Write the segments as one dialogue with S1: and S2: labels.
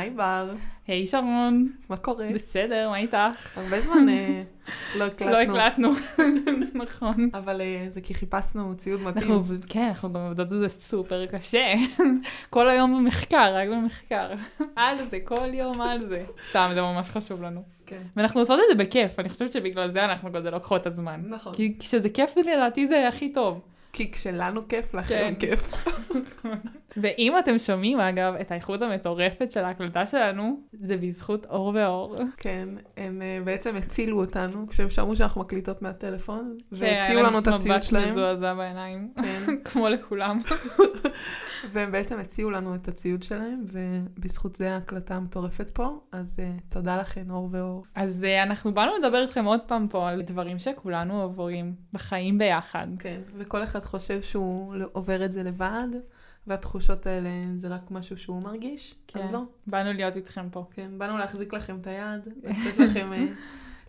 S1: היי בר,
S2: היי שרון,
S1: מה קורה?
S2: בסדר, מה איתך?
S1: הרבה זמן אה, לא הקלטנו.
S2: לא הקלטנו, נכון.
S1: אבל אה, זה כי חיפשנו ציוד מתאים.
S2: כן, אנחנו גם עובדות על זה סופר קשה. כל היום במחקר, רק במחקר. על זה, כל יום על זה. סתם, זה ממש חשוב לנו.
S1: כן.
S2: ואנחנו עושות את זה בכיף, אני חושבת שבגלל זה אנחנו כזה לוקחות את הזמן.
S1: נכון.
S2: כי כשזה כיף לדעתי זה הכי טוב.
S1: כי כשלנו כיף, לכם
S2: כן.
S1: כיף.
S2: ואם אתם שומעים אגב את האיכות המטורפת של ההקלטה שלנו, זה בזכות אור ואור.
S1: כן, הם אה, בעצם הצילו אותנו כשהם שמעו שאנחנו מקליטות מהטלפון,
S2: כן,
S1: והציעו לנו את
S2: להם
S1: הציוד
S2: מבט
S1: שלהם.
S2: מזועזע בעיניים,
S1: כן,
S2: כמו לכולם.
S1: והם בעצם הציעו לנו את הציוד שלהם, ובזכות זה ההקלטה המטורפת פה, אז אה, תודה לכם, אור ואור.
S2: אז uh, אנחנו באנו לדבר איתכם עוד פעם פה על דברים שכולנו עוברים בחיים ביחד.
S1: כן, וכל אחד חושב שהוא לא- עובר את זה לבד, והתחושות האלה זה רק משהו שהוא מרגיש, אז
S2: כן.
S1: לא.
S2: באנו להיות איתכם פה.
S1: כן, באנו להחזיק לכם את היד, לתת לכם אה,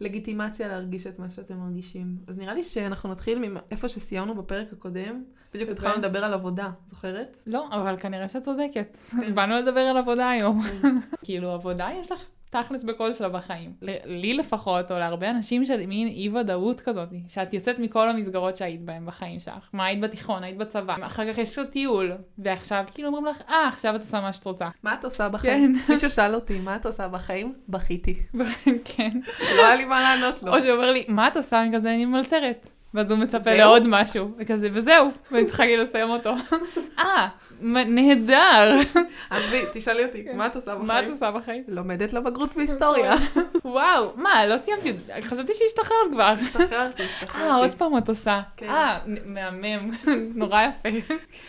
S1: לגיטימציה להרגיש את מה שאתם מרגישים. אז נראה לי שאנחנו נתחיל מאיפה שסיימנו בפרק הקודם. בדיוק? התחלנו לדבר על עבודה, זוכרת?
S2: לא, אבל כנראה שאת צודקת.
S1: כן.
S2: באנו לדבר על עבודה היום.
S1: כן.
S2: כאילו, עבודה יש לך תכלס בכל שלב בחיים. ל- לי לפחות, או להרבה אנשים של מין אי ודאות כזאת, שאת יוצאת מכל המסגרות שהיית בהן בחיים שלך. מה היית בתיכון, היית בצבא, אחר כך יש לך טיול, ועכשיו כאילו אומרים לך, אה, עכשיו את עושה מה שאת רוצה.
S1: מה את עושה בחיים?
S2: כן.
S1: מישהו שאל אותי, מה את עושה בחיים? בכיתי.
S2: כן.
S1: לא היה לי מה לענות לו.
S2: או שאומר לי, מה את עושה? אני כזה, אני מלצרת. ואז הוא מצפה? לעוד משהו, וכזה, וזהו, ואני צריכה כאילו לסיים אותו. אה, נהדר.
S1: עזבי, תשאלי אותי,
S2: כן.
S1: מה את עושה
S2: מה את
S1: בחיים?
S2: עושה בחיים?
S1: לומדת לבגרות בהיסטוריה.
S2: וואו, מה, לא סיימתי, חשבתי שהשתחררת כבר.
S1: השתחררתי,
S2: אה, עוד
S1: השתחררתי.
S2: פעם את עושה.
S1: כן.
S2: אה, מהמם, נורא יפה.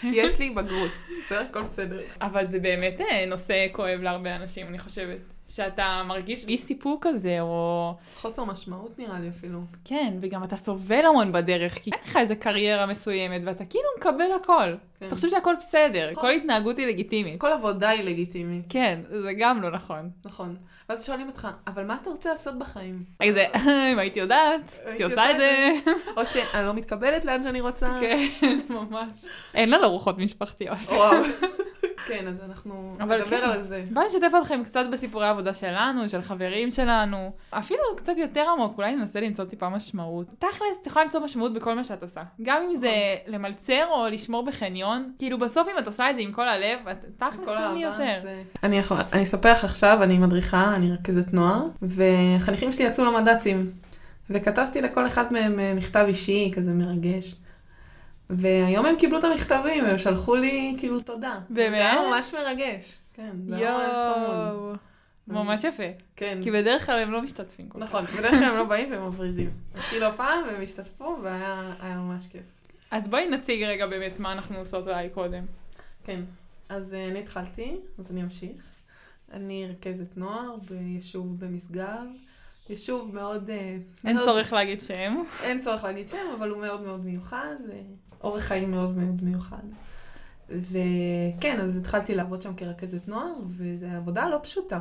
S1: יש לי בגרות, בסדר? הכל בסדר.
S2: אבל זה באמת אה, נושא כואב להרבה אנשים, אני חושבת. שאתה מרגיש אי סיפוק כזה, או...
S1: חוסר משמעות נראה לי אפילו.
S2: כן, וגם אתה סובל המון בדרך, כי אין לך איזה קריירה מסוימת, ואתה כאילו מקבל הכל.
S1: כן.
S2: אתה חושב שהכל בסדר,
S1: נכון.
S2: כל התנהגות היא לגיטימית.
S1: כל עבודה היא לגיטימית,
S2: כן, זה גם לא נכון.
S1: נכון. ואז שואלים אותך, אבל מה אתה רוצה לעשות בחיים?
S2: כזה, אם הייתי יודעת, הייתי עושה את זה.
S1: או שאני לא מתקבלת לאן שאני רוצה.
S2: כן, ממש. אין לנו ארוחות משפחתיות.
S1: וואו. כן, אז אנחנו נדבר
S2: כן.
S1: על זה.
S2: בואי נשתף אתכם קצת בסיפורי העבודה שלנו, של חברים שלנו. אפילו קצת יותר עמוק, אולי ננסה למצוא טיפה משמעות. תכלס, את יכולה למצוא משמעות בכל מה שאת עושה. גם אם זה למלצר או לשמור בחניון. כאילו, בסוף אם את עושה את זה עם כל הלב, את תכלס
S1: האהבה,
S2: יותר.
S1: זה- אני יכול- אני אספר לך עכשיו, אני מדריכה, אני רכזת נוער, והחניכים שלי יצאו למד"צים. וכתבתי לכל אחד מהם אה, מכתב אישי, כזה מרגש. והיום הם קיבלו את המכתבים, הם שלחו לי כאילו תודה.
S2: באמת?
S1: זה היה ממש מרגש. כן, זה היה ממש חמוד.
S2: יואו. ממש יפה.
S1: כן.
S2: כי בדרך כלל הם לא משתתפים כל כך.
S1: נכון, בדרך כלל הם לא באים והם מבריזים. אז כאילו הפעם הם השתתפו והיה היה ממש כיף.
S2: אז בואי נציג רגע באמת מה אנחנו עושות אולי קודם.
S1: כן, אז אה, אני התחלתי, אז אני אמשיך. אני רכזת נוער ביישוב במשגב. יישוב מאוד... אה,
S2: אין
S1: מאוד-
S2: צורך להגיד שם.
S1: אין צורך להגיד שם, אבל הוא מאוד מאוד מיוחד, זה אורח חיים מאוד מאוד מיוחד. וכן, אז התחלתי לעבוד שם כרכזת נוער, וזו עבודה לא פשוטה.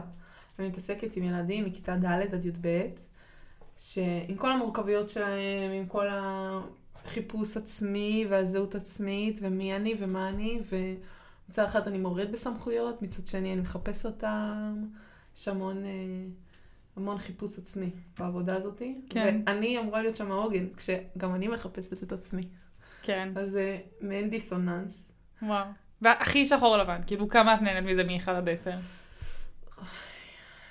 S1: אני מתעסקת עם ילדים מכיתה ד' עד י"ב, שעם כל המורכבויות שלהם, עם כל החיפוש עצמי והזהות עצמית, ומי אני ומה אני, ומצד אחד אני מורד בסמכויות, מצד שני אני מחפש אותם, יש המון... אה, המון חיפוש עצמי בעבודה הזאת.
S2: כן.
S1: ואני אמורה להיות שם העוגן, כשגם אני מחפשת את עצמי.
S2: כן.
S1: אז זה מעין דיסוננס.
S2: וואו. והכי שחור לבן, כאילו כמה את נהנית מזה מ-1 עד 10?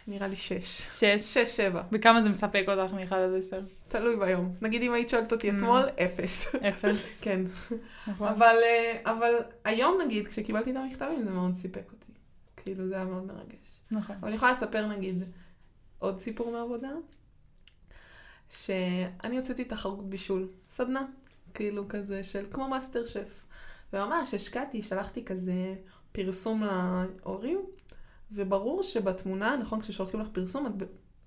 S1: נראה לי שש.
S2: 6?
S1: שש, שבע.
S2: וכמה זה מספק אותך מ-1 עד 10?
S1: תלוי ביום. נגיד אם היית שואלת אותי
S2: Mm.
S1: אתמול, אפס.
S2: 0.
S1: כן.
S2: נכון.
S1: אבל, אה, אבל היום נגיד, כשקיבלתי את המכתבים, זה מאוד סיפק אותי. כאילו, זה היה מאוד מרגש.
S2: נכון.
S1: אבל אני יכולה לספר נגיד עוד סיפור מעבודה, שאני הוצאתי תחרות בישול, סדנה, כאילו כזה של כמו מאסטר שף. וממש השקעתי, שלחתי כזה פרסום להורים, וברור שבתמונה, נכון, כששולחים לך פרסום, את,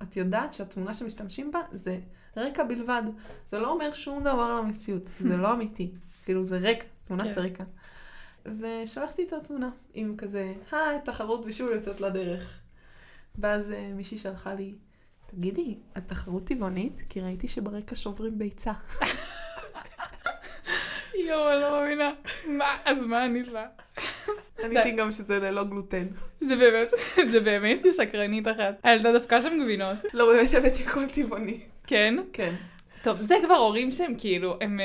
S1: את יודעת שהתמונה שמשתמשים בה זה רקע בלבד. זה לא אומר שום דבר על המציאות, זה לא אמיתי. כאילו זה רקע, תמונת
S2: כן.
S1: רקע. ושלחתי את התמונה עם כזה, היי, תחרות בישול יוצאת לדרך. ואז אה, מישהי שלחה לי, תגידי, התחרות טבעונית? כי ראיתי שברקע שוברים ביצה.
S2: יואו, אני לא מאמינה. מה, אז מה ענית לה?
S1: עניתי גם שזה ללא גלוטן.
S2: זה באמת, זה באמת שקרנית אחת. הילדה דווקא שם גבינות.
S1: לא, באמת הבאתי הכל טבעוני.
S2: כן?
S1: כן.
S2: טוב, זה כבר הורים שהם כאילו, הם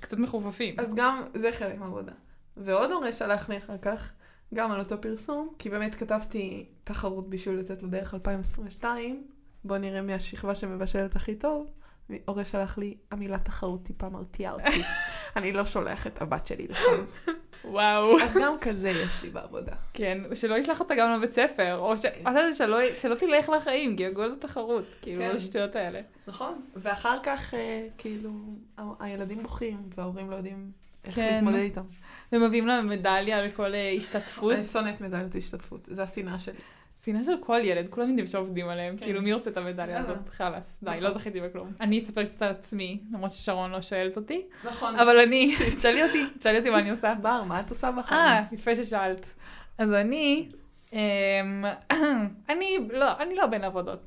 S2: קצת מחופפים.
S1: אז גם זה חלק מהעבודה. ועוד הורה שלח לי אחר כך, גם על אותו פרסום, כי באמת כתבתי תחרות בשביל לצאת לדרך 2022, בוא נראה מי השכבה שמבשלת הכי טוב. הורה שלח לי, המילה תחרות טיפה מרתיעה אותי. אני לא שולח את הבת שלי לשם.
S2: וואו.
S1: אז גם כזה יש לי בעבודה.
S2: כן, שלא ישלח אותה גם לבית ספר, או ש...
S1: כן.
S2: אתה יודע, שלא, שלא תלך לחיים, כי הגול זה תחרות, כאילו,
S1: כן.
S2: השטויות האלה.
S1: נכון. ואחר כך, אה, כאילו, הילדים בוכים, וההורים לא יודעים איך
S2: כן.
S1: להתמודד איתם.
S2: ומביאים להם מדליה על כל אה, השתתפות.
S1: אני שונאת מדליות השתתפות, זה השנאה שלי.
S2: שנאה של כל ילד, כולם יודעים שעובדים עליהם,
S1: כן.
S2: כאילו מי רוצה את המדליה
S1: יאללה.
S2: הזאת? חלאס, די,
S1: נכון.
S2: לא זכיתי בכלום. אני אספר קצת על עצמי, למרות ששרון לא שואלת אותי,
S1: נכון.
S2: אבל אני, תשאלי אותי, תשאלי אותי מה אני עושה.
S1: בר, מה את עושה בחיים?
S2: אה, יפה ששאלת. אז אני, אמ, אני לא, אני לא בין עבודות.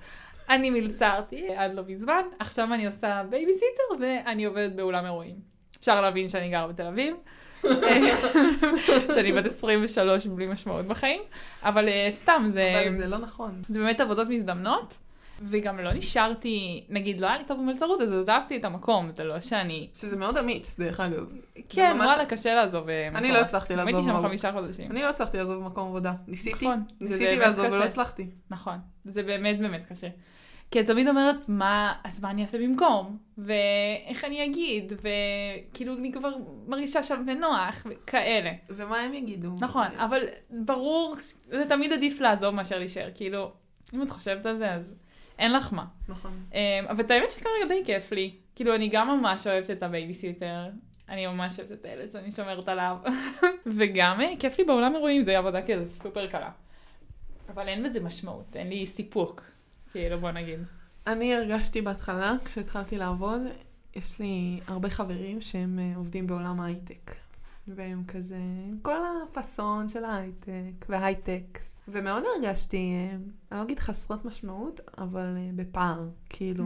S2: אני מלצרתי עד לא מזמן, עכשיו אני עושה בייביסיטר ואני עובדת באולם אירועים. אפשר להבין שאני גרה בתל אביב, שאני בת 23 בלי משמעות בחיים, אבל אה, סתם זה,
S1: אבל זה לא נכון.
S2: זה באמת עבודות מזדמנות. וגם לא נשארתי, נגיד לא היה לי טוב במלצרות, אז עזבתי את המקום, זה לא שאני...
S1: שזה מאוד אמיץ, דרך אגב.
S2: כן,
S1: ממש-
S2: וואלה, קשה לעזוב אה, מקום.
S1: אני לא הצלחתי לעזוב
S2: הייתי שם
S1: מקום.
S2: חמישה חודשים.
S1: אני לא הצלחתי לעזוב מקום עבודה. ניסיתי,
S2: נכון,
S1: ניסיתי לעזוב ולא. הצלחתי.
S2: נכון, זה באמת באמת קשה. כי את תמיד אומרת, מה, אז מה אני אעשה במקום? ואיך אני אגיד? וכאילו אני כבר מרגישה שם בנוח, וכאלה.
S1: ומה הם יגידו?
S2: נכון, אבל ברור, זה תמיד עדיף לעזוב מאשר להישאר. כאילו, אם את חושבת על זה, אז אין לך מה.
S1: נכון.
S2: אמ, אבל את האמת שכרגע די כיף לי. כאילו, אני גם ממש אוהבת את הבייביסיטר. אני ממש אוהבת את הילד שאני שומרת עליו. וגם אה, כיף לי באולם אירועים, זה עבודה כזה סופר קלה. אבל אין בזה משמעות, אין לי סיפוק. כאילו, בוא נגיד.
S1: אני הרגשתי בהתחלה, כשהתחלתי לעבוד, יש לי הרבה חברים שהם אה, עובדים בעולם ההייטק. והם כזה, כל הפאסון של ההייטק וההייטק. ומאוד הרגשתי, אה, אני לא אגיד חסרת משמעות, אבל אה, בפער. כאילו,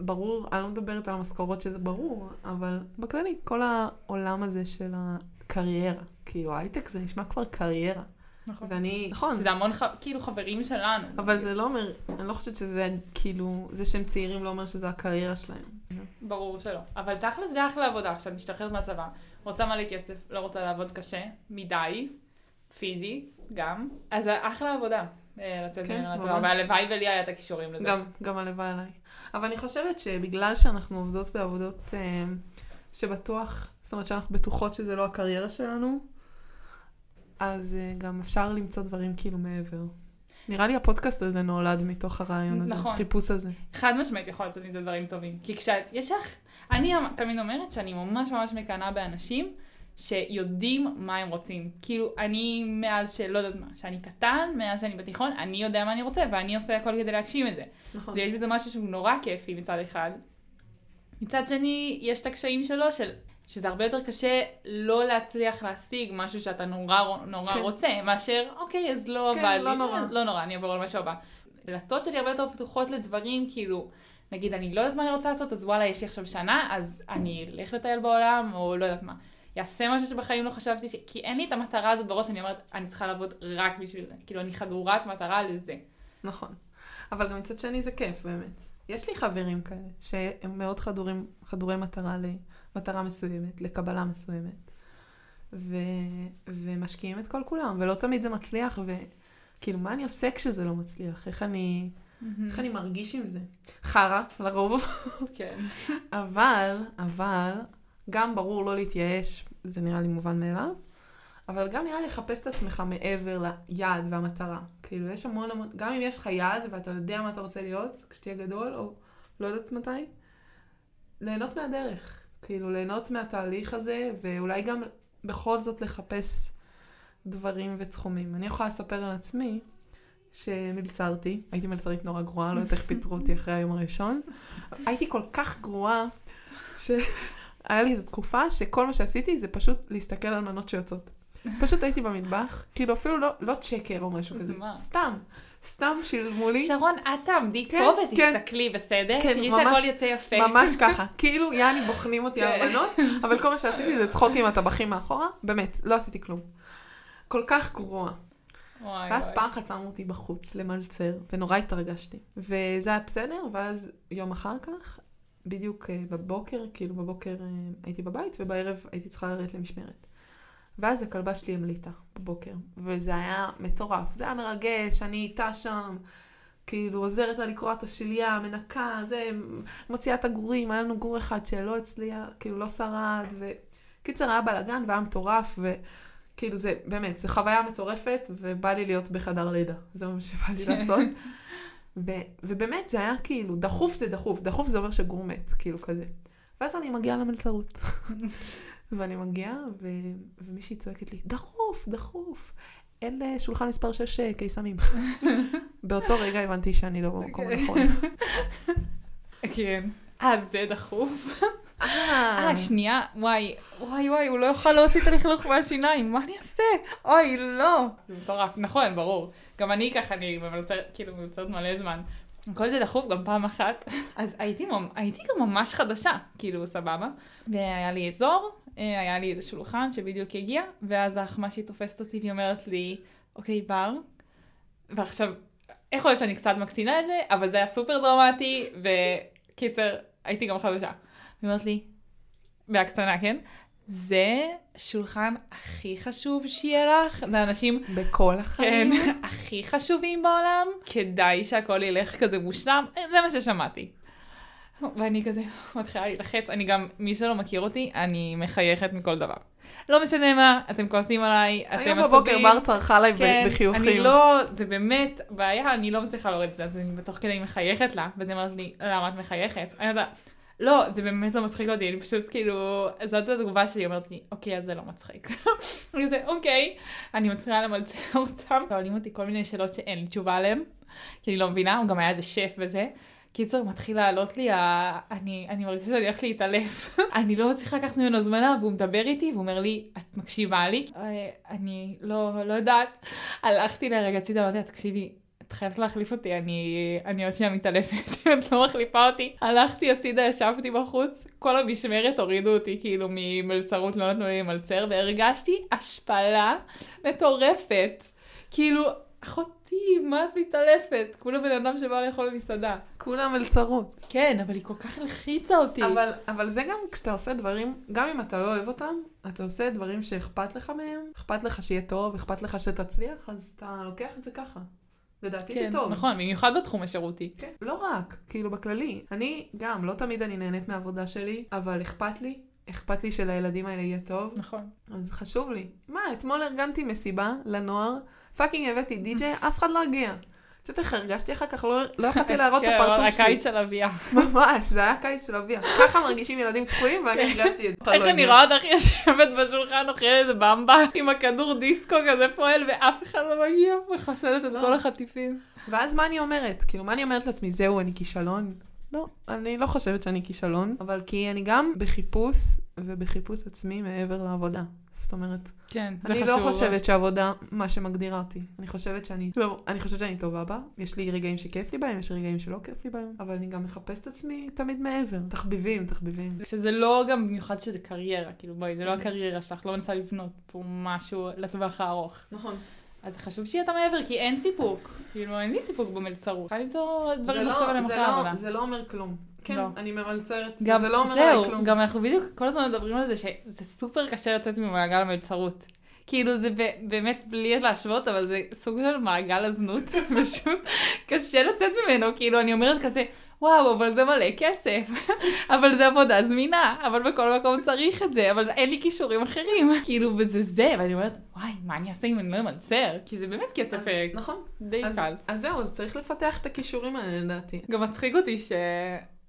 S1: ברור, אני לא מדברת על המשכורות שזה ברור, אבל בכללי, כל העולם הזה של הקריירה. כאילו, ההייטק זה נשמע כבר קריירה.
S2: נכון.
S1: ואני, נכון,
S2: שזה המון ח- כאילו חברים שלנו.
S1: אבל זה לא אומר, אני לא חושבת שזה כאילו, זה שהם צעירים לא אומר שזה הקריירה שלהם.
S2: ברור שלא. אבל תכל'ס זה אחלה עבודה, כשאת משתחררת מהצבא, רוצה מלא כסף, לא רוצה לעבוד קשה, מדי, פיזי, גם, אז זה אחלה עבודה. אה, לצאת
S1: כן,
S2: ממנו
S1: ממש.
S2: והלוואי ולי היה את הכישורים לזה.
S1: גם, גם הלוואי עליי. אבל אני חושבת שבגלל שאנחנו עובדות בעבודות אה, שבטוח, זאת אומרת שאנחנו בטוחות שזה לא הקריירה שלנו, אז אה, גם אפשר למצוא דברים כאילו מעבר. נראה לי הפודקאסט הזה נולד מתוך הרעיון הזה,
S2: נכון.
S1: החיפוש הזה.
S2: חד משמעית יכול לצאת מזה דברים טובים. כי כשאת, יש לך, אני תמיד אומרת שאני ממש ממש מקנאה באנשים שיודעים מה הם רוצים. כאילו, אני מאז שלא יודעת מה, שאני קטן, מאז שאני בתיכון, אני יודע מה אני רוצה, ואני עושה הכל כדי להגשים את זה.
S1: נכון.
S2: ויש בזה משהו שהוא נורא כיפי מצד אחד. מצד שני, יש את הקשיים שלו, של, שזה הרבה יותר קשה לא להצליח להשיג משהו שאתה נורא נורא
S1: כן.
S2: רוצה, מאשר, אוקיי, אז לא
S1: כן,
S2: עבד
S1: לא
S2: לי,
S1: נורא.
S2: לא נורא, אני אעבור על משהו הבא. דלתות שלי הרבה יותר פתוחות לדברים, כאילו, נגיד, אני לא יודעת מה אני רוצה לעשות, אז וואלה, יש לי עכשיו שנה, אז אני אלך לטייל בעולם, או לא יודעת מה. יעשה משהו שבחיים לא חשבתי, ש... כי אין לי את המטרה הזאת בראש, אני אומרת, אני צריכה לעבוד רק בשביל זה. כאילו, אני חדורת מטרה לזה.
S1: נכון. אבל גם מצד שני זה כיף, באמת. יש לי חברים כאלה, שהם מאוד חדורים, חדורי מטרה למטרה מסוימת, לקבלה מסוימת. ו... ומשקיעים את כל כולם, ולא תמיד זה מצליח, וכאילו, מה אני עושה כשזה לא מצליח? איך אני, איך אני מרגיש עם זה? חרא, לרוב.
S2: כן.
S1: אבל, אבל, גם ברור לא להתייאש, זה נראה לי מובן מאליו, אבל גם נראה לי לחפש את עצמך מעבר ליעד והמטרה. כאילו, יש המון המון, גם אם יש לך יעד ואתה יודע מה אתה רוצה להיות כשתהיה גדול, או לא יודעת מתי, ליהנות מהדרך. כאילו, ליהנות מהתהליך הזה, ואולי גם בכל זאת לחפש דברים ותחומים. אני יכולה לספר על עצמי שמלצרתי, הייתי מלצרית נורא גרועה, לא יודעת איך פיטרו אותי אחרי היום הראשון. הייתי כל כך גרועה, שהיה לי איזו תקופה שכל מה שעשיתי זה פשוט להסתכל על מנות שיוצאות. פשוט הייתי במטבח, כאילו אפילו לא, לא צ'קר או משהו כזה? סתם, סתם שילמו לי.
S2: שרון, את תעמדי
S1: כן,
S2: פה
S1: כן.
S2: ותסתכלי, בסדר?
S1: כן,
S2: תראי
S1: ממש-
S2: שהכל יוצא יפה.
S1: ממש ככה, כאילו יאני בוחנים אותי
S2: כן.
S1: המנות, אבל כל מה שעשיתי זה צחוק עם הטבחים מאחורה, באמת, לא עשיתי כלום. כל כך גרוע.
S2: וואי
S1: ואז
S2: וואי.
S1: פעם אחת שמו אותי בחוץ למלצר, ונורא התרגשתי. וזה היה בסדר, ואז יום אחר כך, בדיוק אה, בבוקר, כאילו בבוקר אה, הייתי בבית, ובערב הייתי צריכה לרדת למשמרת. ואז הכלבה שלי המליטה בבוקר, וזה היה מטורף. זה היה מרגש, אני איתה שם, כאילו עוזרת לה לקרוע את השליה, מנקה, זה, מוציאה את הגורים, היה לנו גור אחד שלא הצליח, כאילו לא שרד, וקיצר היה בלאגן והיה מטורף, וכאילו זה, באמת, זו חוויה מטורפת, ובא לי להיות בחדר לידה, זה מה שבא לי לעשות. ו- ובאמת זה היה כאילו, דחוף זה דחוף, דחוף זה אומר שגור מת, כאילו כזה. ואז אני מגיעה למלצרות. ואני מגיעה, ו- ומישהי צועקת לי, דחוף, דחוף. אין אה, שולחן מספר 6 אה, קיסמים. באותו רגע הבנתי שאני לא במקום
S2: אוקיי.
S1: הנכון.
S2: כן. אז זה דחוף.
S1: אה,
S2: אה, שנייה, וואי, וואי וואי, הוא לא יוכל להוציא את הלכלוך מהשיניים, מה אני אעשה? אוי, לא. זה מטורף, נכון, ברור. גם אני ככה, אני ממלצרת, כאילו, ממלצרת מלא זמן. כל זה דחוף גם פעם אחת. אז הייתי, הייתי גם ממש חדשה, כאילו, סבבה. והיה לי אזור, אה, היה לי איזה שולחן שבדיוק הגיע, ואז האחמ"שית תופסת אותי והיא אומרת לי, אוקיי, בר, ועכשיו, יכול להיות שאני קצת מקטינה את זה, אבל זה היה סופר דרמטי, וקיצר, הייתי גם חדשה. היא אומרת לי, בהקצנה, כן? זה שולחן הכי חשוב שיהיה לך, זה אנשים,
S1: בכל
S2: כן,
S1: החיים.
S2: הכי חשובים בעולם, כדאי שהכל ילך כזה מושלם, זה מה ששמעתי. ואני כזה מתחילה להילחץ, אני גם, מי שלא מכיר אותי, אני מחייכת מכל דבר. לא משנה מה, אתם כועסים עליי, אתם עצובים.
S1: היום בבוקר בר צרחה עליי
S2: כן,
S1: בחיוכים.
S2: אני לא, זה באמת בעיה, אני לא מצליחה להוריד את זה, אז אני בתוך כדי מחייכת לה, ואז היא אומרת לי, למה את מחייכת? אני יודעת, לא, זה באמת לא מצחיק אותי, אני פשוט כאילו, זאת התגובה שלי, אומרת לי, אוקיי, אז זה לא מצחיק. אני כזה, אוקיי, אני מתחילה למלצר אותם, שואלים אותי כל מיני שאלות שאין לי תשובה עליהן, כי אני לא מבינה, הוא גם היה איזה שף וזה. קיצר, מתחיל לעלות לי. אני, אני מרגישה שאני הולכת להתעלף. אני לא מצליחה לקחת ממנו זמנה, והוא מדבר איתי, והוא אומר לי, את מקשיבה לי? אה, אני לא, לא יודעת. הלכתי לרגע הצידה, אמרתי לה, תקשיבי, את חייבת להחליף אותי, אני, אני עוד שנייה מתעלפת, את לא מחליפה אותי. הלכתי הצידה, ישבתי בחוץ, כל המשמרת הורידו אותי כאילו ממלצרות, לא נתנו לי למלצר, והרגשתי השפלה מטורפת. כאילו, אחותי, מה את מתעלפת? כולה בן אדם שבא לאכול במסעדה.
S1: כולם מלצרות.
S2: כן, אבל היא כל כך הלחיצה אותי.
S1: אבל, אבל זה גם כשאתה עושה דברים, גם אם אתה לא אוהב אותם, אתה עושה דברים שאכפת לך מהם, אכפת לך שיהיה טוב, אכפת לך שתצליח, אז אתה לוקח את זה ככה. לדעתי
S2: כן,
S1: זה טוב.
S2: נכון, במיוחד בתחום השירותי.
S1: כן. לא רק, כאילו בכללי. אני גם, לא תמיד אני נהנית מהעבודה שלי, אבל אכפת לי, אכפת לי שלילדים האלה יהיה טוב,
S2: נכון.
S1: אז חשוב לי. מה, אתמול ארגנתי מסיבה לנוער, fucking הבאתי די-ג'יי, אף אחד לא הגיע. יודעת איך הרגשתי אחר כך, לא, לא יכולתי להראות את
S2: כן,
S1: הפרצוף שלי.
S2: הקיץ של אביה.
S1: ממש, זה היה קיץ של אביה. ככה מרגישים ילדים דחויים, ואני הרגשתי את זה.
S2: איך אני. רואה אותך יושבת בשולחן, אוכלת במבה עם הכדור דיסקו כזה פועל, ואף אחד לא מגיע, מחסלת את
S1: לא.
S2: כל החטיפים.
S1: ואז מה אני אומרת? כאילו, מה אני אומרת לעצמי? זהו, אני כישלון? לא, אני לא חושבת שאני כישלון, אבל כי אני גם בחיפוש, ובחיפוש עצמי מעבר לעבודה. זאת אומרת,
S2: כן, זה
S1: אני
S2: חשוב.
S1: לא חושבת שעבודה מה שמגדירה אותי. אני חושבת שאני, לא, אני חושבת שאני טובה בה. יש לי רגעים שכיף לי בהם, יש רגעים שלא כיף לי בהם, אבל אני גם מחפשת את עצמי תמיד מעבר. תחביבים, תחביבים.
S2: שזה לא גם במיוחד שזה קריירה, כאילו בואי, זה לא. הקריירה שלך, לא מנסה לבנות פה משהו לטווח הארוך.
S1: נכון.
S2: אז חשוב שיהיה את המעבר, כי אין סיפוק. כאילו, אין לי סיפוק במלצרות. צריכה למצוא
S1: זה
S2: דברים
S1: לא-
S2: לחשוב עליהם
S1: זה
S2: אחרי
S1: לא-
S2: העבודה.
S1: זה לא אומר כלום. כן,
S2: לא.
S1: אני ממלצרת,
S2: גם,
S1: וזה לא אומר עליי
S2: זהו,
S1: כלום.
S2: גם אנחנו בדיוק כל הזמן מדברים על זה שזה סופר קשה לצאת ממעגל המלצרות. כאילו זה באמת בלי להשוות, אבל זה סוג של מעגל הזנות, פשוט קשה לצאת ממנו, כאילו אני אומרת כזה, וואו, אבל זה מלא כסף, אבל זה עבודה זמינה, אבל בכל מקום צריך את זה, אבל אין לי כישורים אחרים, כאילו וזה זה, ואני אומרת, וואי, מה אני אעשה אם אני לא אמלצר? כי זה באמת כסף
S1: אז-
S2: אה,
S1: נכון.
S2: די
S1: אז-
S2: קל.
S1: אז זהו, אז צריך לפתח את הכישורים האלה לדעתי.
S2: גם מצחיק אותי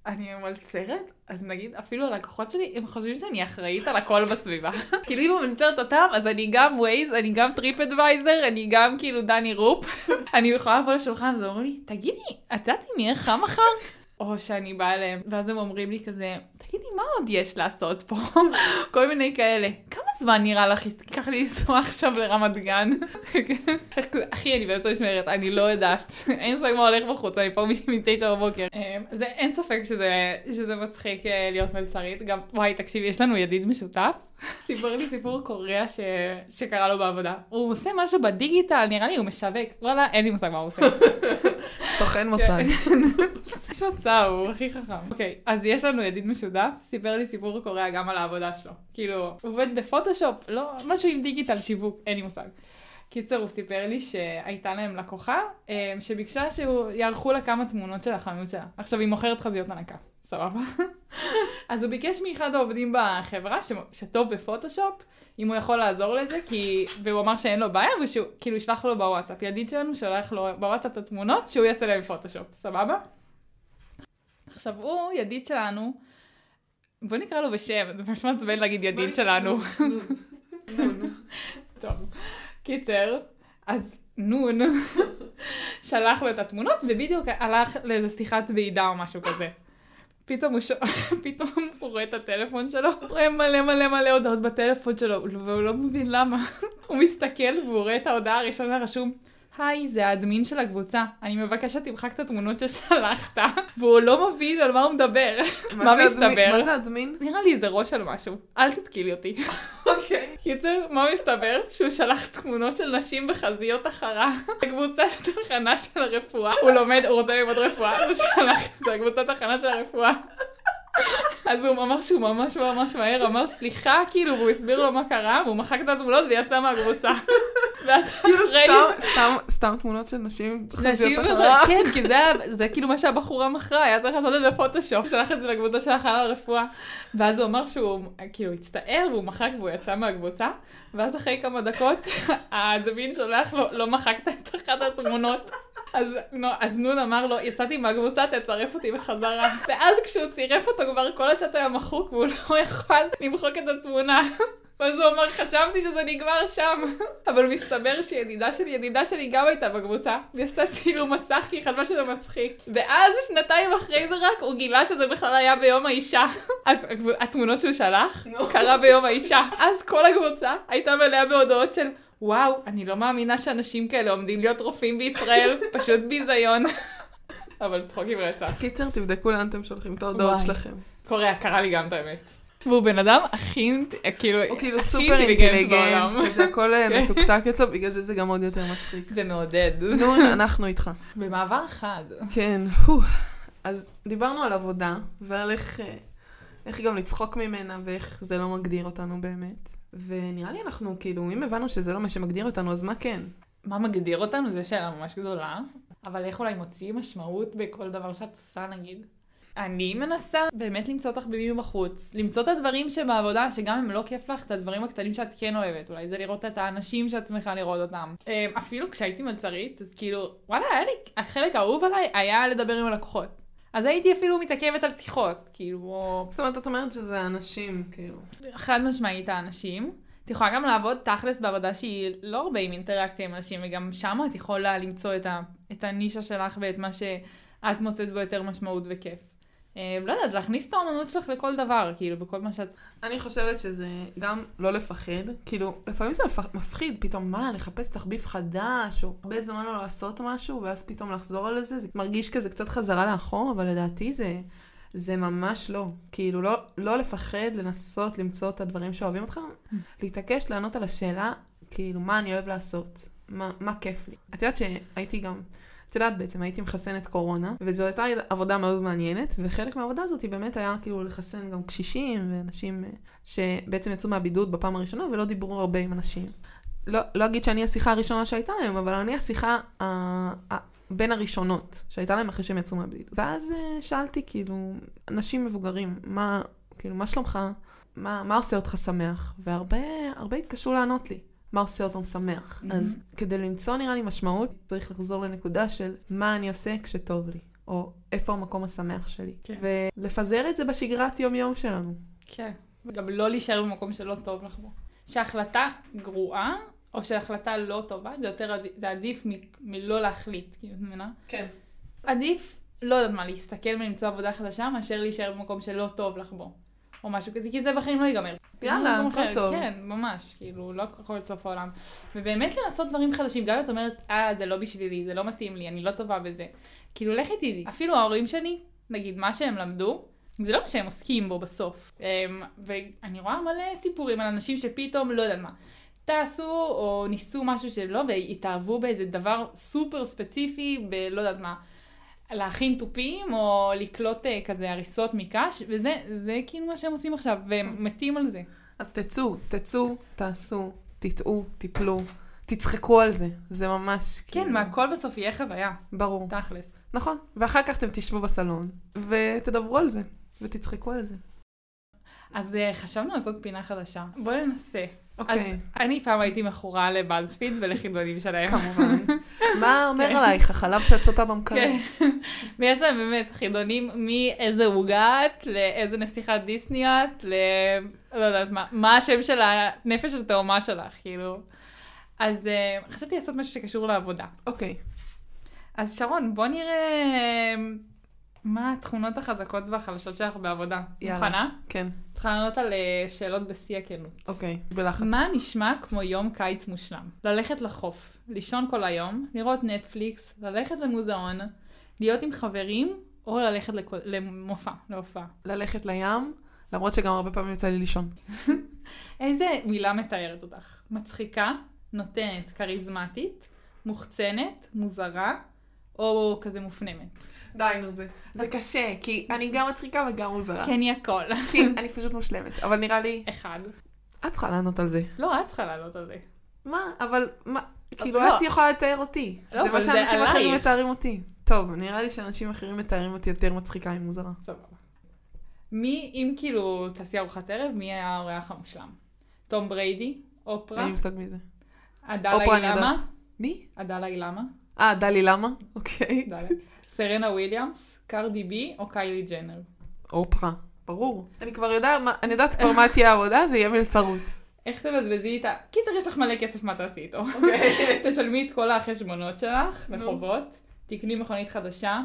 S2: שאני מלצרת, אז נגיד אפילו הלקוחות שלי, הם חושבים שאני אחראית על הכל בסביבה. כאילו אם הוא מלצרת אותם, אז אני גם Waze, אני גם TripAdvisor, אני גם כאילו דני רופ. אני יכולה לבוא לשולחן ואומרים לי, תגידי, את יודעת אם יהיה חם מחר? או שאני באה אליהם, ואז הם אומרים לי כזה, מה עוד יש לעשות פה? כל מיני כאלה. כמה זמן נראה לך ייקח לי לנסוע עכשיו לרמת גן? אחי, אני באמצע משמרת, אני לא יודעת. אין ספק מה הולך בחוץ, אני פה מתשע בבוקר. אמ, זה אין ספק שזה, שזה מצחיק אה, להיות מלצרית. גם, וואי, תקשיבי, יש לנו ידיד משותף. סיפר לי סיפור קוריאה ש... שקרה לו בעבודה. הוא עושה משהו בדיגיטל, נראה לי הוא משווק. וואלה, אין לי מושג מה הוא עושה.
S1: סוכן מוסד.
S2: כן. יש מצב, הוא הכי חכם. אוקיי, אז יש לנו ידיד משותף, סיפר לי סיפור קוריאה גם על העבודה שלו. כאילו, הוא עובד בפוטושופ, לא, משהו עם דיגיטל שיווק, אין לי מושג. קיצר, הוא סיפר לי שהייתה להם לקוחה אה, שביקשה שיערכו לה כמה תמונות של החנות שלה. עכשיו, היא מוכרת חזיות הנקה, סבבה? אז הוא ביקש מאחד העובדים בחברה, ש... שטוב בפוטושופ, אם הוא יכול לעזור לזה, כי... והוא אמר שאין לו בעיה, ושהוא כאילו ישלח לו בוואטסאפ. ידיד שלנו שולח לו בוואטסאפ את התמונות, שהוא יעשה להם פוטושופ, סבבה? עכשיו, הוא ידיד שלנו, בוא נקרא לו בשם, זה ממש מעצבן להגיד ידיד שלנו. טוב. קיצר, אז נון שלח לו את התמונות, ובדיוק הלך לאיזה שיחת ועידה או משהו כזה. פתאום הוא, ש... פתאום הוא רואה את הטלפון שלו, הוא רואה מלא מלא מלא הודעות בטלפון שלו, והוא לא מבין למה. הוא מסתכל והוא רואה את ההודעה הראשונה רשום, היי, זה האדמין של הקבוצה, אני מבקש שתמחק את התמונות ששלחת. והוא לא מבין על מה הוא מדבר. מה מסתבר?
S1: מה זה אדמין?
S2: נראה לי איזה ראש על משהו. אל תתקילי אותי.
S1: אוקיי.
S2: קיצר, מה מסתבר? שהוא שלח תמונות של נשים בחזיות החרה לקבוצת הכנה של הרפואה. הוא לומד, הוא רוצה ללמוד רפואה, הוא שלח את זה לקבוצת הכנה של הרפואה. אז הוא אמר שהוא ממש ממש מהר אמר סליחה כאילו והוא הסביר לו מה קרה והוא מחק את התמונות ויצא מהקבוצה.
S1: כאילו סתם תמונות של נשים
S2: חזיות אחרה. כן, כי זה כאילו מה שהבחורה מכרה, היה צריך לעשות את זה בפוטושופ, שלח את זה לקבוצה של הכנה לרפואה. ואז הוא אמר שהוא כאילו הצטער והוא מחק והוא יצא מהקבוצה. ואז אחרי כמה דקות הדבין שולח לו לא מחקת את אחת התמונות. אז, נו, אז נון אמר לו, יצאתי מהקבוצה, תצרף אותי בחזרה. ואז כשהוא צירף אותו כבר כל הצ'אט היה מחוק והוא לא יכול למחוק את התמונה. ואז הוא אמר, חשבתי שזה נגמר שם. אבל מסתבר שידידה שלי, ידידה שלי גם הייתה בקבוצה, והיא עשתה צילום מסך כי היא חשבה שזה מצחיק. ואז שנתיים אחרי זה רק, הוא גילה שזה בכלל היה ביום האישה. התמונות שהוא שלח, קרה ביום האישה. אז כל הקבוצה הייתה מלאה בהודעות של... וואו, אני לא מאמינה שאנשים כאלה עומדים להיות רופאים בישראל, פשוט ביזיון. אבל צחוקים רצח.
S1: קיצר, תבדקו לאן אתם שולחים את ההודעות שלכם.
S2: קורה, קרה לי גם את האמת. והוא בן אדם הכי, כאילו,
S1: הוא כאילו סופר אינטליגנט, כזה הכל אה, כן. מתוקתק אצלו, בגלל זה זה גם עוד יותר מצחיק.
S2: ומעודד.
S1: נו, אנחנו איתך.
S2: במעבר חד.
S1: כן, אז דיברנו על עבודה, ועל איך איך גם לצחוק ממנה, ואיך זה לא מגדיר אותנו באמת. ונראה לי אנחנו, כאילו, אם הבנו שזה לא מה שמגדיר אותנו, אז מה כן?
S2: מה מגדיר אותנו? זו שאלה ממש גדולה. אבל איך אולי מוציאים משמעות בכל דבר שאת עושה, נגיד? אני מנסה באמת למצוא תחביבים בחוץ. למצוא את הדברים שבעבודה, שגם אם לא כיף לך, את הדברים הקטנים שאת כן אוהבת. אולי זה לראות את האנשים שאת שמחה לראות אותם. אמ, אפילו כשהייתי מלצרית, אז כאילו, וואלה, היה לי, החלק האהוב עליי היה לדבר עם הלקוחות. אז הייתי אפילו מתעכבת על שיחות, כאילו...
S1: זאת אומרת, את אומרת שזה האנשים, כאילו.
S2: חד משמעית האנשים. את יכולה גם לעבוד תכלס בעבודה שהיא לא הרבה עם אינטראקציה עם אנשים, וגם שם את יכולה למצוא את, ה, את הנישה שלך ואת מה שאת מוצאת בו יותר משמעות וכיף. אה, לא יודעת, להכניס את האומנות שלך לכל דבר, כאילו, בכל מה שאת...
S1: אני חושבת שזה גם לא לפחד, כאילו, לפעמים זה מפחיד, פתאום מה, לחפש תחביב חדש, או הרבה זמן לא לעשות משהו, ואז פתאום לחזור על זה, זה מרגיש כזה קצת חזרה לאחור, אבל לדעתי זה, זה ממש לא. כאילו, לא, לא לפחד לנסות למצוא את הדברים שאוהבים אותך, להתעקש לענות על השאלה, כאילו, מה אני אוהב לעשות, מה, מה כיף לי. את יודעת שהייתי גם... את יודעת בעצם, הייתי מחסנת קורונה, וזו הייתה עבודה מאוד מעניינת, וחלק מהעבודה הזאת היא באמת היה כאילו לחסן גם קשישים ואנשים אה, שבעצם יצאו מהבידוד בפעם הראשונה ולא דיברו הרבה עם אנשים. לא, לא אגיד שאני השיחה הראשונה שהייתה להם, אבל אני השיחה ה, ה, בין הראשונות שהייתה להם אחרי שהם יצאו מהבידוד. ואז uh, שאלתי כאילו, אנשים מבוגרים, מה, כאילו, מה שלומך? מה, מה עושה אותך שמח? והרבה התקשו לענות לי. מה עושה אותם שמח. Mm-hmm. אז כדי למצוא נראה לי משמעות, צריך לחזור לנקודה של מה אני עושה כשטוב לי, או איפה המקום השמח שלי. כן. ולפזר את זה בשגרת יום-יום שלנו.
S2: כן, וגם לא להישאר במקום שלא טוב לך בו. שהחלטה גרועה, או שהחלטה לא טובה, זה יותר עדיף, זה עדיף מ, מלא להחליט, כאילו, את מבינה?
S1: כן.
S2: עדיף, לא יודעת מה, להסתכל ולמצוא עבודה חדשה, מאשר להישאר במקום שלא טוב לך בו. או משהו כזה, כי זה בחיים לא ייגמר.
S1: יאללה, הכל טוב.
S2: כן, ממש, כאילו, לא הכל סוף העולם. ובאמת לנסות דברים חדשים, גם אם את אומרת, אה, זה לא בשבילי, זה לא מתאים לי, אני לא טובה בזה. כאילו, לכי תדעי. אפילו ההורים שלי, נגיד, מה שהם למדו, זה לא מה שהם עוסקים בו בסוף. אמ, ואני רואה מלא סיפורים על אנשים שפתאום, לא יודעת מה, טסו או ניסו משהו שלא, והתאהבו באיזה דבר סופר ספציפי, בלא יודעת מה. להכין תופים או לקלוט אה, כזה הריסות מקש, וזה זה כאילו מה שהם עושים עכשיו, והם מתים על זה.
S1: אז תצאו, תצאו, תעשו, תטעו, תיפלו, תצחקו על זה. זה ממש
S2: כן,
S1: כאילו...
S2: מהכל בסוף יהיה חוויה,
S1: ברור.
S2: תכלס.
S1: נכון. ואחר כך אתם תשבו בסלון, ותדברו על זה, ותצחקו על זה.
S2: אז אה, חשבנו לעשות פינה חדשה. בואי ננסה. אז
S1: אוקיי,
S2: אני פעם הייתי מכורה לבאזפיד ולחידונים שלהם.
S1: כמובן. מה אומר
S2: כן.
S1: עלייך, החלב שאת שותה במקרר?
S2: כן. ויש להם באמת חידונים מאיזה עוגה את, לאיזה נסיכת דיסני את, ל... לא יודעת מה, מה השם של הנפש התאומה שלך, כאילו. אז uh, חשבתי לעשות משהו שקשור לעבודה.
S1: אוקיי.
S2: אז שרון, בוא נראה אה, מה התכונות החזקות והחלשות שלך בעבודה.
S1: יאללה.
S2: מוכנה?
S1: כן,
S2: צריכה לענות על אה, שאלות בשיא הכנות.
S1: אוקיי. בלחץ.
S2: מה נשמע כמו יום קיץ מושלם? ללכת לחוף, לישון כל היום, לראות נטפליקס, ללכת למוזיאון, להיות עם חברים, או ללכת לכ... למופע, להופעה.
S1: ללכת לים, למרות שגם הרבה פעמים יצא לי לישון.
S2: איזה מילה מתארת אותך? מצחיקה, נותנת, כריזמטית, מוחצנת, מוזרה, או כזה מופנמת.
S1: די, נו זה. זה קשה, כי אני גם מצחיקה וגם מוזרה.
S2: כן, היא הכל.
S1: כי אני פשוט מושלמת. אבל נראה לי,
S2: אחד.
S1: את צריכה לענות על זה.
S2: לא, את צריכה לעלות על זה.
S1: מה? אבל מה? כאילו,
S2: לא.
S1: את יכולה לתאר אותי.
S2: לא,
S1: זה מה שאנשים אחרים. מתארים אותי. טוב, נראה לי שאנשים אחרים מתארים אותי יותר מצחיקה ממוזרה.
S2: סבבה. מי, אם כאילו תעשי ארוחת ערב, מי היה האורח המושלם? תום בריידי? אופרה?
S1: אין לי מושג מי זה.
S2: אילמה?
S1: יודעת. מי?
S2: עדלה אילמה?
S1: אה, דלי למה? אוקיי.
S2: סרנה וויליאמס? קרדי בי או קיילי ג'נר?
S1: אופרה. ברור. אני כבר יודעת, אני יודעת כבר מה תהיה העבודה, זה יהיה מלצרות.
S2: איך תבזבזי איתה? קיצר, יש לך מלא כסף, מה תעשי איתו?
S1: אוקיי.
S2: תשלמי את כל החשבונות שלך,
S1: נו.
S2: לחובות, תקני מכונית חדשה,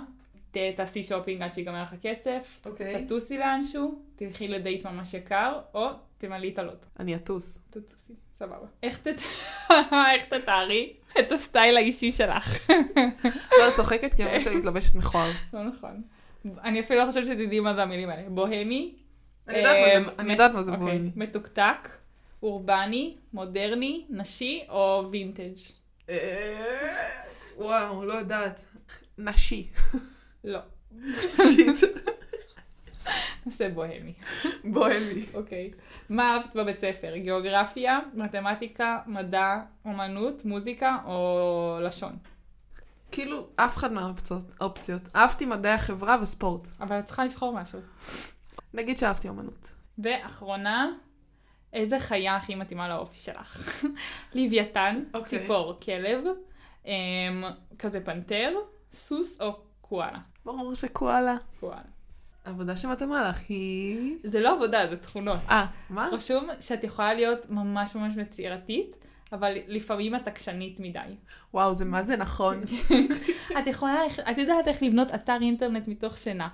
S2: תעשי שופינג עד שיגמר לך הכסף,
S1: אוקיי.
S2: תטוסי לאנשהו, תלכי לדייט ממש יקר, או תמלאי את הלוטו.
S1: אני אטוס.
S2: תטוסי, סבבה. איך תת... איך תתארי את הסטייל האישי שלך?
S1: לא, את צוחקת כי האמת שאני מתלבשת מכוער.
S2: לא נכון. אני אפילו לא חושבת שתדעי מה זה המילים האלה. בוהמי.
S1: אני יודעת מה
S2: אה,
S1: זה- אני זה
S2: אוקיי.
S1: בוהמי.
S2: מתוקתק, אורבני, מודרני, נשי או וינטג'.
S1: אה, וואו, לא יודעת. נשי.
S2: לא.
S1: שיט.
S2: נעשה בוהמי.
S1: בוהמי.
S2: אוקיי. מה אהבת בבית ספר? גיאוגרפיה, מתמטיקה, מדע, אומנות, מוזיקה או לשון?
S1: כאילו, אף אחד מהאופציות. האופציות. אהבתי מדעי החברה וספורט.
S2: אבל את צריכה לבחור משהו.
S1: נגיד שאהבתי אומנות.
S2: ואחרונה, איזה חיה הכי מתאימה לאופי שלך? לוויתן,
S1: אוקיי.
S2: ציפור, כלב, אמ, כזה פנתר, סוס או קואלה?
S1: ברור שקואלה.
S2: קואלה.
S1: העבודה שמתאימה לך היא...
S2: זה לא עבודה, זה תכונות.
S1: אה, מה?
S2: רשום שאת יכולה להיות ממש ממש יצירתית, אבל לפעמים את עקשנית מדי.
S1: וואו, זה מה זה נכון.
S2: את יכולה, את יודעת איך לבנות אתר אינטרנט מתוך שינה.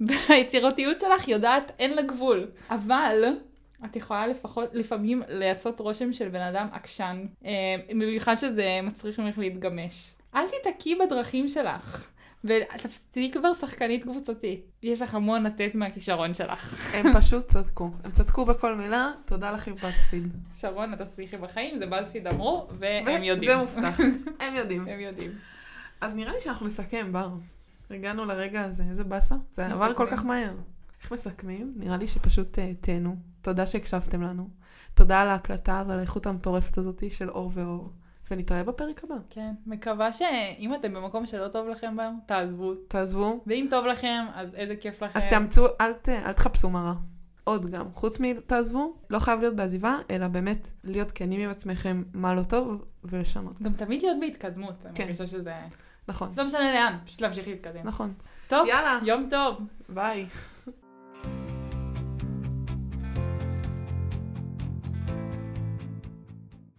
S2: והיצירתיות שלך יודעת, אין לה גבול. אבל את יכולה לפחות, לפעמים לעשות רושם של בן אדם עקשן, אה, במיוחד שזה מצריך ממך להתגמש. אל תיתקעי בדרכים שלך. ותהיי כבר שחקנית קבוצתית. יש לך המון לתת מהכישרון שלך.
S1: הם פשוט צדקו. הם צדקו בכל מילה, תודה לכם בספיד.
S2: שרון, את תצליחי בחיים, זה בזפיד אמרו, והם יודעים.
S1: זה מובטח. הם יודעים.
S2: הם יודעים.
S1: אז נראה לי שאנחנו נסכם, בר. הגענו לרגע הזה, איזה באסה. זה עבר כל. כך מהר. איך מסכמים? נראה לי שפשוט אה, תהנו. תודה שהקשבתם לנו. תודה על ההקלטה ועל האיכות המטורפת הזאת של אור ואור. ונתראה בפרק הבא.
S2: כן, מקווה שאם אתם במקום שלא טוב לכם בהם, תעזבו.
S1: תעזבו.
S2: ואם טוב לכם, אז איזה כיף לכם.
S1: אז תאמצו, אל, ת, אל תחפשו מה רע. עוד גם. חוץ מתעזבו, לא חייב להיות בעזיבה, אלא באמת להיות כנים עם עצמכם מה לא טוב ולשנות.
S2: גם תמיד להיות בהתקדמות, אני
S1: כן.
S2: מרגישה שזה...
S1: נכון.
S2: לא משנה לאן, פשוט להמשיך להתקדם.
S1: נכון.
S2: טוב,
S1: יאללה.
S2: יום טוב.
S1: ביי.